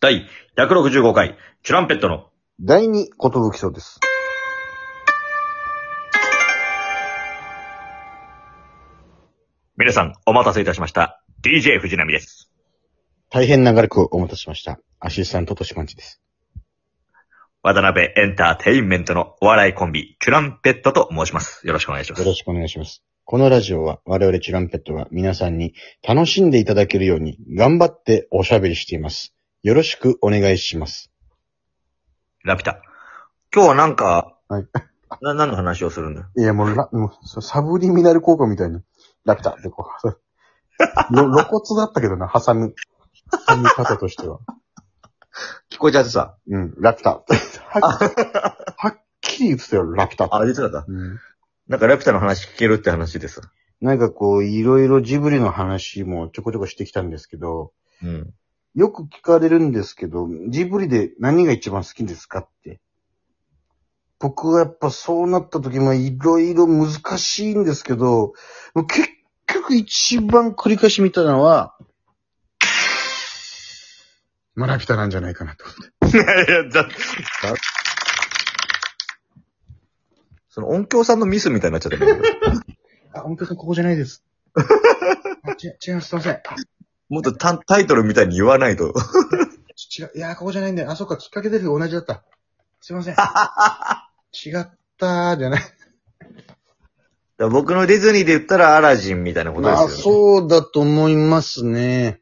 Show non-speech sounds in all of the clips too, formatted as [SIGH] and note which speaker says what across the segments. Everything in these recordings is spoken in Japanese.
Speaker 1: 第165回、チュランペットの、
Speaker 2: 第二ことぶきそうです。
Speaker 1: 皆さん、お待たせいたしました。DJ 藤波です。
Speaker 2: 大変長らくお待たせしました。アシスタントとしまんちです。
Speaker 1: 渡辺エンターテインメントのお笑いコンビ、チュランペットと申します。よろしくお願いします
Speaker 2: よ。ろしくお願いします。このラジオは我々チュランペットが皆さんに楽しんでいただけるように頑張っておしゃべりしています。よろしくお願いします。
Speaker 1: ラピュタ。今日はなんか、
Speaker 2: はい [LAUGHS]
Speaker 1: な、何の話をするんだ？よ。
Speaker 2: いや、もうラ、もうサブリミナル効果みたいに、ラピュタってこう、[LAUGHS] ろ露骨だったけどな、挟む、挟み方としては。
Speaker 1: 聞こえちゃってさ。
Speaker 2: うん、ラピュタ。はっはっきり言ってたよ、ラピュタって。
Speaker 1: あ、言ってたんだ。
Speaker 2: うん
Speaker 1: なんかラピュタの話聞けるって話でさ。
Speaker 2: なんかこう、いろいろジブリの話もちょこちょこしてきたんですけど、
Speaker 1: うん。
Speaker 2: よく聞かれるんですけど、ジブリで何が一番好きですかって。僕はやっぱそうなった時もいろいろ難しいんですけど、結局一番繰り返し見たのは、マラピュタなんじゃないかなと思って。
Speaker 1: いやいや、だ、だ、その音響さんのミスみたいになっちゃったけど。[LAUGHS]
Speaker 2: あ、本当さんここじゃないです。[LAUGHS] あ違違います、すいません。あ
Speaker 1: もっとタタイトルみたいに言わないと。
Speaker 2: 違う、いや、ここじゃないんだよ。あ、そっか、きっかけで同じだった。すいません。[LAUGHS] 違ったー、じゃない。
Speaker 1: 僕のディズニーで言ったらアラジンみたいなこと
Speaker 2: まあ、
Speaker 1: ですよね。
Speaker 2: そうだと思いますね。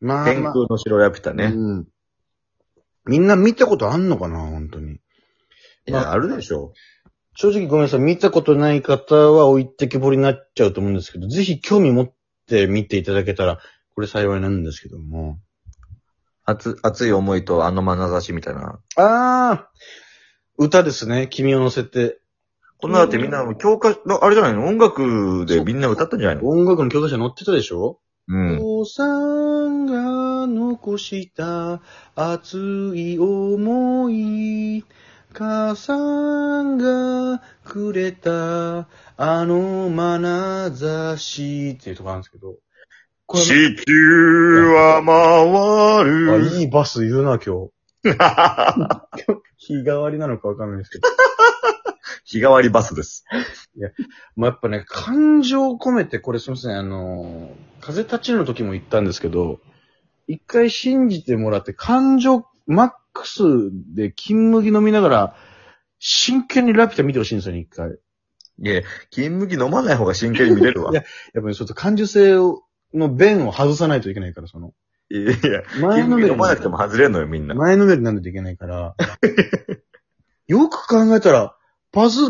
Speaker 2: まあ、
Speaker 1: 天
Speaker 2: まあ、
Speaker 1: 空の城ラピュタね。
Speaker 2: うん。みんな見たことあんのかな本当に。
Speaker 1: いや、あるでしょ。
Speaker 2: 正直ごめんなさい。見たことない方は置いてけぼりになっちゃうと思うんですけど、ぜひ興味持って見ていただけたら、これ幸いなんですけども。
Speaker 1: 熱、熱い思いとあの眼差しみたいな。
Speaker 2: あー、歌ですね。君を乗せて。
Speaker 1: こんなだってみんな、教科、あれじゃないの？音楽でみんな歌ったんじゃないの？
Speaker 2: 音楽の教科書載ってたでしょ？
Speaker 1: うん。
Speaker 2: 父さんが残した熱い思い、母さんがくれたあの眼差しっていうとこあるんですけど。これ
Speaker 1: 地球は回
Speaker 2: あ、
Speaker 1: る。
Speaker 2: いいバス言うな、今日。[LAUGHS] 日替わりなのかわかんないですけど。
Speaker 1: 日替わりバスです。
Speaker 2: まあ、やっぱね、感情を込めて、これすみません、あの、風立ちぬの時も言ったんですけど、一回信じてもらって、感情マックスで金麦飲みながら、真剣にラピュタ見てほしいんですよね、一回。
Speaker 1: いや、金麦飲まない方が真剣に見れるわ。[LAUGHS]
Speaker 2: いややっぱりちょっと感受性をの弁を外さないといけないから、その、
Speaker 1: いやいや、
Speaker 2: 前のめり
Speaker 1: 飲まなくても外れんのよ、みんな。
Speaker 2: 前のめりにならないといけないから。[LAUGHS] よく考えたら、パズ、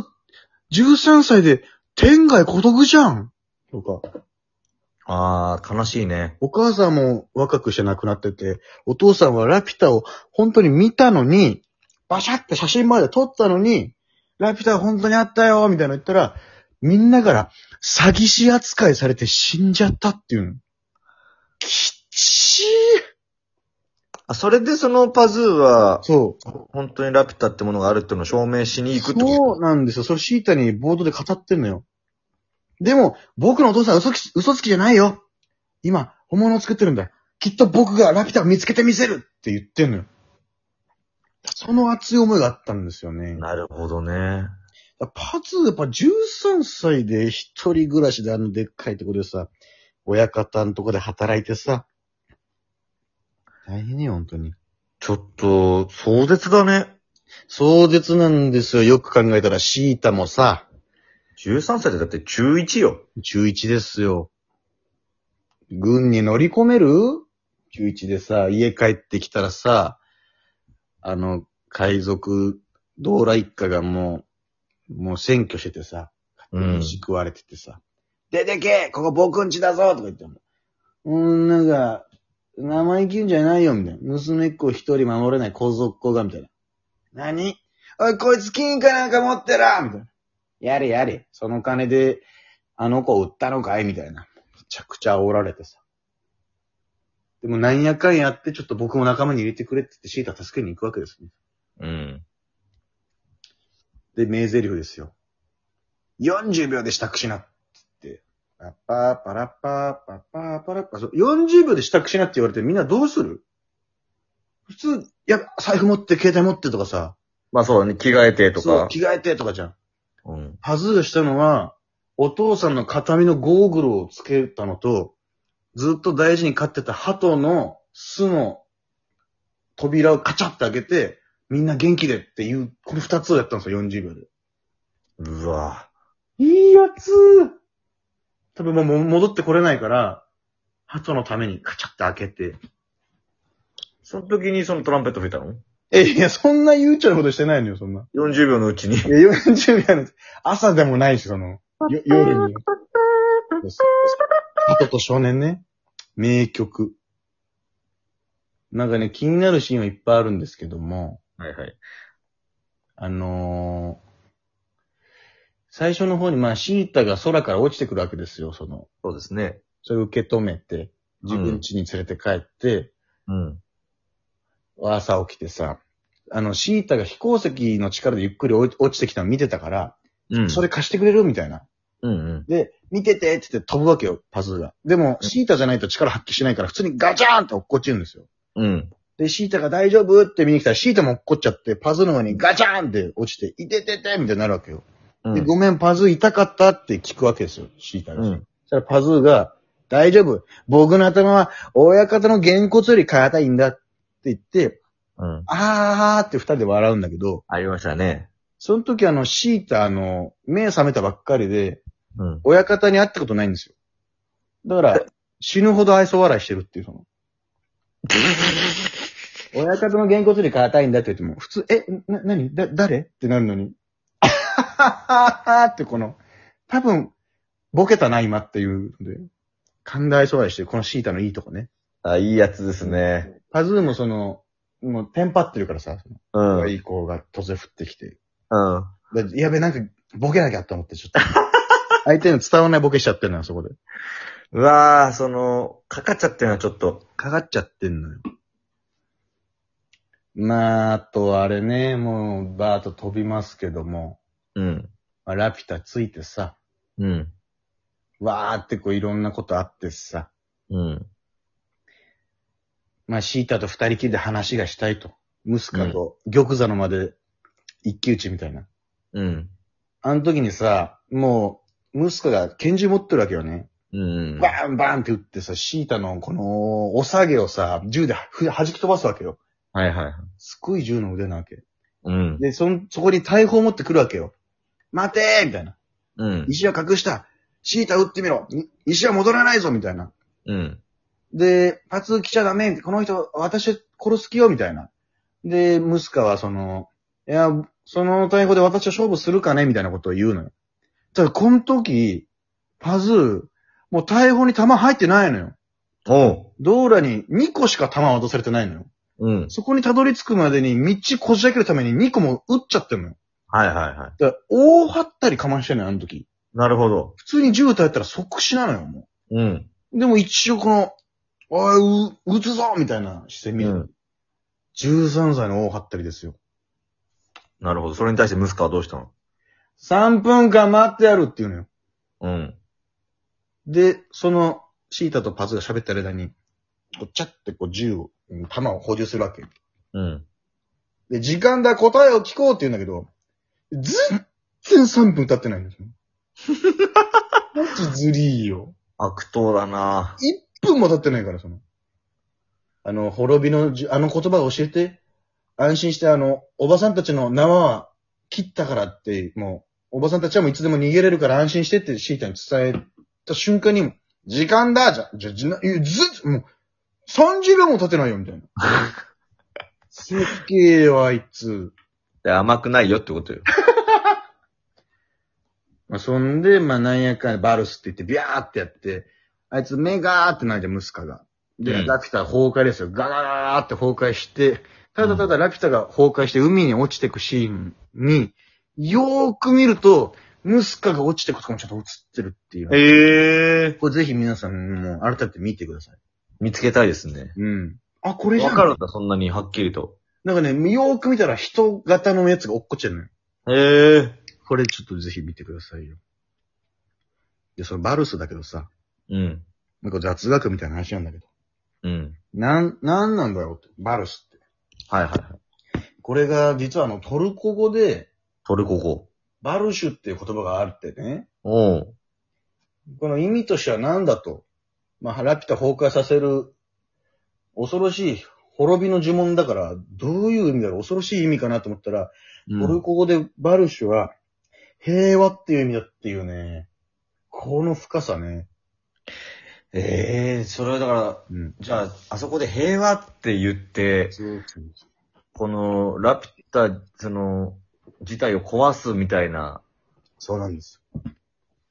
Speaker 2: 13歳で天外孤独じゃんとか。
Speaker 1: あー、悲しいね。
Speaker 2: お母さんも若くして亡くなってて、お父さんはラピュタを本当に見たのに、バシャって写真まで撮ったのに、ラピュタは本当にあったよみたいなの言ったら、みんなから詐欺師扱いされて死んじゃったっていうの。きっち
Speaker 1: あ、それでそのパズーは
Speaker 2: ー、そう。
Speaker 1: 本当にラピュタってものがあるっていうのを証明しに行くって
Speaker 2: そう
Speaker 1: こ
Speaker 2: なんですよ。それシータにボードで語ってんのよ。でも、僕のお父さんは嘘つき、嘘つきじゃないよ。今、本物を作ってるんだ。きっと僕がラピュタを見つけてみせるって言ってんのよ。その熱い思いがあったんですよね
Speaker 1: と。なるほどね。
Speaker 2: パズーやっぱ13歳で一人暮らしであのでっかいとこでさ、親方のとこで働いてさ、大変よ、本当に。
Speaker 1: ちょっと、壮絶だね。
Speaker 2: 壮絶なんですよ。よく考えたら、シータもさ、
Speaker 1: 13歳でだって中1よ。
Speaker 2: 中1ですよ。軍に乗り込める？中1でさ、家帰ってきたらさ、あの、海賊、ドーラ一家がもう、もう占拠しててさ、
Speaker 1: うん。
Speaker 2: 飯食われててさ、出てけここ僕んちだぞとか言っても、女が、生意気んじゃないよ、みたいな。娘っ子一人守れない小族が、みたいな。何？おい、こいつ金かなんか持ってらみたいな。やれやれ。その金で、あの子売ったのかい？みたいな。めちゃくちゃ煽られてさ。でもなんやかんやって、ちょっと僕も仲間に入れてくれって言ってシータ助けに行くわけですね。
Speaker 1: うん。
Speaker 2: で、名台詞ですよ。40秒で支度しなって言って。パッパーパラッパーパッパーパラッパー。そう40秒で支度しなって言われてみんなどうする？普通、いや、財布持って、携帯持ってとかさ、
Speaker 1: まあそうだね、着替えてと
Speaker 2: そう、
Speaker 1: か。
Speaker 2: 着替えてとかじゃん。
Speaker 1: うん。
Speaker 2: パズーしたのは、お父さんの形見のゴーグルをつけたのと、ずっと大事に飼ってた鳩の巣の扉をカチャって開けて、みんな元気でっていう、この二つをやったんですよ、40秒で。
Speaker 1: うわ
Speaker 2: いいやつ多分もうも戻ってこれないから、鳩のためにカチャって開けて。
Speaker 1: その時にそのトランペット吹いたの？
Speaker 2: え、いや、そんな悠長なことしてないのよ、そんな。
Speaker 1: ?40 秒のうちに。
Speaker 2: いや、40秒の、朝でもないし、その、よ夜に。鳩と少年ね。名曲。なんかね、気になるシーンはいっぱいあるんですけども、
Speaker 1: はいはい。
Speaker 2: あのー最初の方に、まあ、シータが空から落ちてくるわけですよ、その。
Speaker 1: そうですね。
Speaker 2: それを受け止めて、自分家に連れて帰って、
Speaker 1: うん。
Speaker 2: 朝起きてさ、あの、シータが飛行石の力でゆっくり落落ちてきたの見てたから、
Speaker 1: うん。
Speaker 2: それ貸してくれるみたいな。
Speaker 1: うんうん。
Speaker 2: で、見ててって言って飛ぶわけよ、パズーが。でも、シータじゃないと力発揮しないから、普通にガチャーンって落っこっちるんですよ。
Speaker 1: うん。
Speaker 2: で、シータが大丈夫って見に来たら、シータも落っこっちゃって、パズーの上にガチャーンって落ちて、いてててみたいになるわけよ。
Speaker 1: うん。
Speaker 2: で、ごめん、パズー痛かったって聞くわけですよ、シータが。
Speaker 1: うん。
Speaker 2: そしたらパズーが、大丈夫。僕の頭は、親方のげんこつより硬いんだって言って、
Speaker 1: うん。
Speaker 2: あーって二人で笑うんだけど、
Speaker 1: ありましたね。
Speaker 2: その時あの、シータあの、目覚めたばっかりで、
Speaker 1: うん。
Speaker 2: 親方に会ったことないんですよ。だから、死ぬほど愛想笑いしてるっていう、その。[LAUGHS] 親方のげんこつより硬いんだって言っても、普通、え、な、なにだ、誰？ってなるのに、あははははってこの、多分、ボケたな、今っていうので、寛大そう愛してる、このシータのいいとこね。
Speaker 1: あ、いいやつですね。
Speaker 2: パズーもその、もうテンパってるからさ、その
Speaker 1: うん。
Speaker 2: いい子が突然降ってきて、
Speaker 1: うん。
Speaker 2: だやべ、なんか、ボケなきゃと思って、ちょっと。[LAUGHS] 相手に伝わらないボケしちゃってるのよ、そこで。
Speaker 1: うわー、その、かかっちゃってるのはちょっと。
Speaker 2: かかっちゃってんのよ。まあ、あとあれね、もう、バーッと飛びますけども、
Speaker 1: うん。
Speaker 2: まあ、ラピュタついてさ、
Speaker 1: うん。
Speaker 2: わーってこういろんなことあってさ、
Speaker 1: うん。
Speaker 2: まあ、シータと二人きりで話がしたいと。ムスカと玉座の間で一騎打ちみたいな。
Speaker 1: うん。
Speaker 2: あの時にさ、もう、ムスカが拳銃持ってるわけよね。
Speaker 1: うん。
Speaker 2: バーンバーンって撃ってさ、シータのこの、お下げをさ、銃でふ弾き飛ばすわけよ。
Speaker 1: はいはいはい。
Speaker 2: すっごい銃の腕なわけ。
Speaker 1: うん。
Speaker 2: で、そん、そこに大砲持ってくるわけよ。待てーみたいな。
Speaker 1: うん。
Speaker 2: 石は隠した。シータ撃ってみろ。に石は戻らないぞみたいな。
Speaker 1: うん。
Speaker 2: で、パツ来ちゃダメ。この人、私殺す気よみたいな。で、ムスカはその、いや、その大砲で私は勝負するかねみたいなことを言うのよ。ただ、この時、パズー、もう大砲に弾入ってないのよ。
Speaker 1: おう。
Speaker 2: ドーラに2個しか弾渡されてないのよ。
Speaker 1: うん。
Speaker 2: そこにたどり着くまでに道こじ開けるために2個も撃っちゃってるのよ。
Speaker 1: はいはいはい。
Speaker 2: だから大張ったりかましてんのよ、あの時。
Speaker 1: なるほど。
Speaker 2: 普通に銃撃たれたら即死なのよ、も
Speaker 1: うん。
Speaker 2: う。でも一応この、おい、う、撃つぞみたいな視線見る。
Speaker 1: うん
Speaker 2: 13歳の大張ったりですよ。
Speaker 1: なるほど。それに対してムスカはどうしたの
Speaker 2: ？3分間待ってやるっていうのよ。
Speaker 1: うん。
Speaker 2: で、その、シータとパズが喋ってる間に、こう、チャってこう銃を、うん弾を補充するわけ。
Speaker 1: うん。
Speaker 2: で、時間だ、答えを聞こうって言うんだけど、ずっ然3分経ってないんですよ。[LAUGHS] マジずりーよ。
Speaker 1: 悪党だな
Speaker 2: 1分も経ってないから、その。あの、滅びのじゅ、あの言葉を教えて、安心してあの、おばさんたちの縄は切ったからって、もう、おばさんたちはもういつでも逃げれるから安心してってシータに伝えた瞬間に、時間だじゃ、じゃ、じな、いずっ、もう、30秒も経ってないよ、みたいな。[LAUGHS] すっげえよ、あいつ。
Speaker 1: で甘くないよってことよ。[LAUGHS]
Speaker 2: まあ、そんで、まあ、なんやかんやバルスって言って、ビャーってやって、あいつ目がーって泣いて、ムスカが。で、
Speaker 1: うん
Speaker 2: ラピュタ崩壊ですよ。ガガガガーって崩壊して、ただただラピュタが崩壊して海に落ちてくシーンに、よーく見ると、ムスカが落ちてくとこもちょっと映ってるっていう。
Speaker 1: へえ。
Speaker 2: これぜひ皆さんも改めて見てください。
Speaker 1: 見つけたいですね。
Speaker 2: うん。あ、これじゃん。
Speaker 1: わかるんだ、そんなにはっきりと。
Speaker 2: なんかね、よーく見たら人型のやつが落っこっちゃうのよ。
Speaker 1: へえ。
Speaker 2: これちょっとぜひ見てくださいよ。で、そのバルスだけどさ、
Speaker 1: うん。
Speaker 2: なんか雑学みたいな話なんだけど。
Speaker 1: うん。
Speaker 2: なん、なんなんだよって、バルスって。
Speaker 1: はいはいはい。
Speaker 2: これが実はあのトルコ語で、
Speaker 1: トルコ語。
Speaker 2: バルシュっていう言葉があってね。
Speaker 1: おう。
Speaker 2: この意味としては何だと。まあ、ラピュタ崩壊させる、恐ろしい滅びの呪文だから、どういう意味だろう恐ろしい意味かなと思ったら、
Speaker 1: うん
Speaker 2: トルコ語でバルシュは、平和っていう意味だっていうね。この深さね。
Speaker 1: ええそれはだから、
Speaker 2: うん。
Speaker 1: じゃあ、あそこで平和って言って、
Speaker 2: そう
Speaker 1: この、ラピュタ、その、自体を壊すみたいな、
Speaker 2: そうなんです。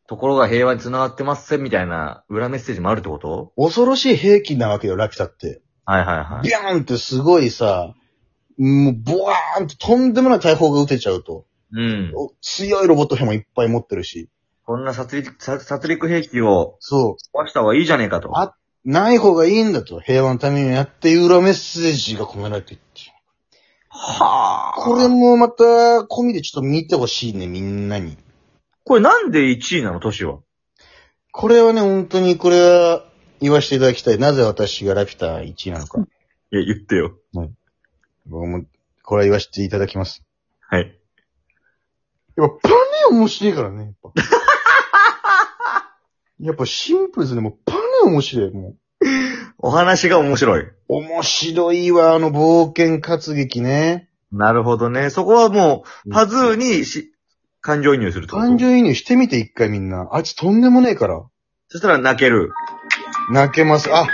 Speaker 1: ところが平和に繋がってますせみたいな裏メッセージもあるってこと？
Speaker 2: 恐ろしい兵器なわけよ、ラピュタって。
Speaker 1: はいはいはい。
Speaker 2: ビャーンってすごいさ、もう、ボワーンってとんでもない大砲が撃てちゃうと。
Speaker 1: うん。
Speaker 2: お強いロボット兵もいっぱい持ってるし。
Speaker 1: こんな殺戮、殺殺戮兵器を
Speaker 2: そう。
Speaker 1: 壊した方がいいじゃねえかと。
Speaker 2: あない方がいいんだと。平和のためにやっていう裏メッセージが込められていって。
Speaker 1: はあ。
Speaker 2: これもまた、込みでちょっと見てほしいね、みんなに。
Speaker 1: これなんで1位なの年は？
Speaker 2: これはね、本当にこれは言わせていただきたい。なぜ私がラピュタ1位なのか。[LAUGHS]
Speaker 1: いや、言ってよ。
Speaker 2: 僕も、これは言わせていただきます。
Speaker 1: はい。
Speaker 2: やっぱパネ面白いからね、やっぱ。[LAUGHS] やっぱシンプルですね。もうパネ面白い。も
Speaker 1: お話が面白い。
Speaker 2: う。面白いわ、あの冒険活劇ね。
Speaker 1: なるほどね。そこはもう、パズーにし、感情移入するってこと？
Speaker 2: 感情移入してみて、一回みんな。あいつとんでもねえから。
Speaker 1: そしたら泣ける。
Speaker 2: 泣けます。あ、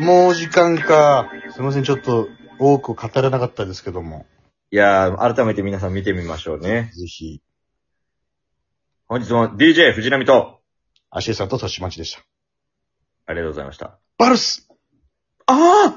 Speaker 2: もう時間か。すいません、ちょっと多く語らなかったですけども。
Speaker 1: いやー、改めて皆さん見てみましょうね。
Speaker 2: ぜひ、
Speaker 1: 本日も DJ 藤波と、
Speaker 2: アシエさんとトシマチでした。
Speaker 1: ありがとうございました。
Speaker 2: バルス
Speaker 1: ああ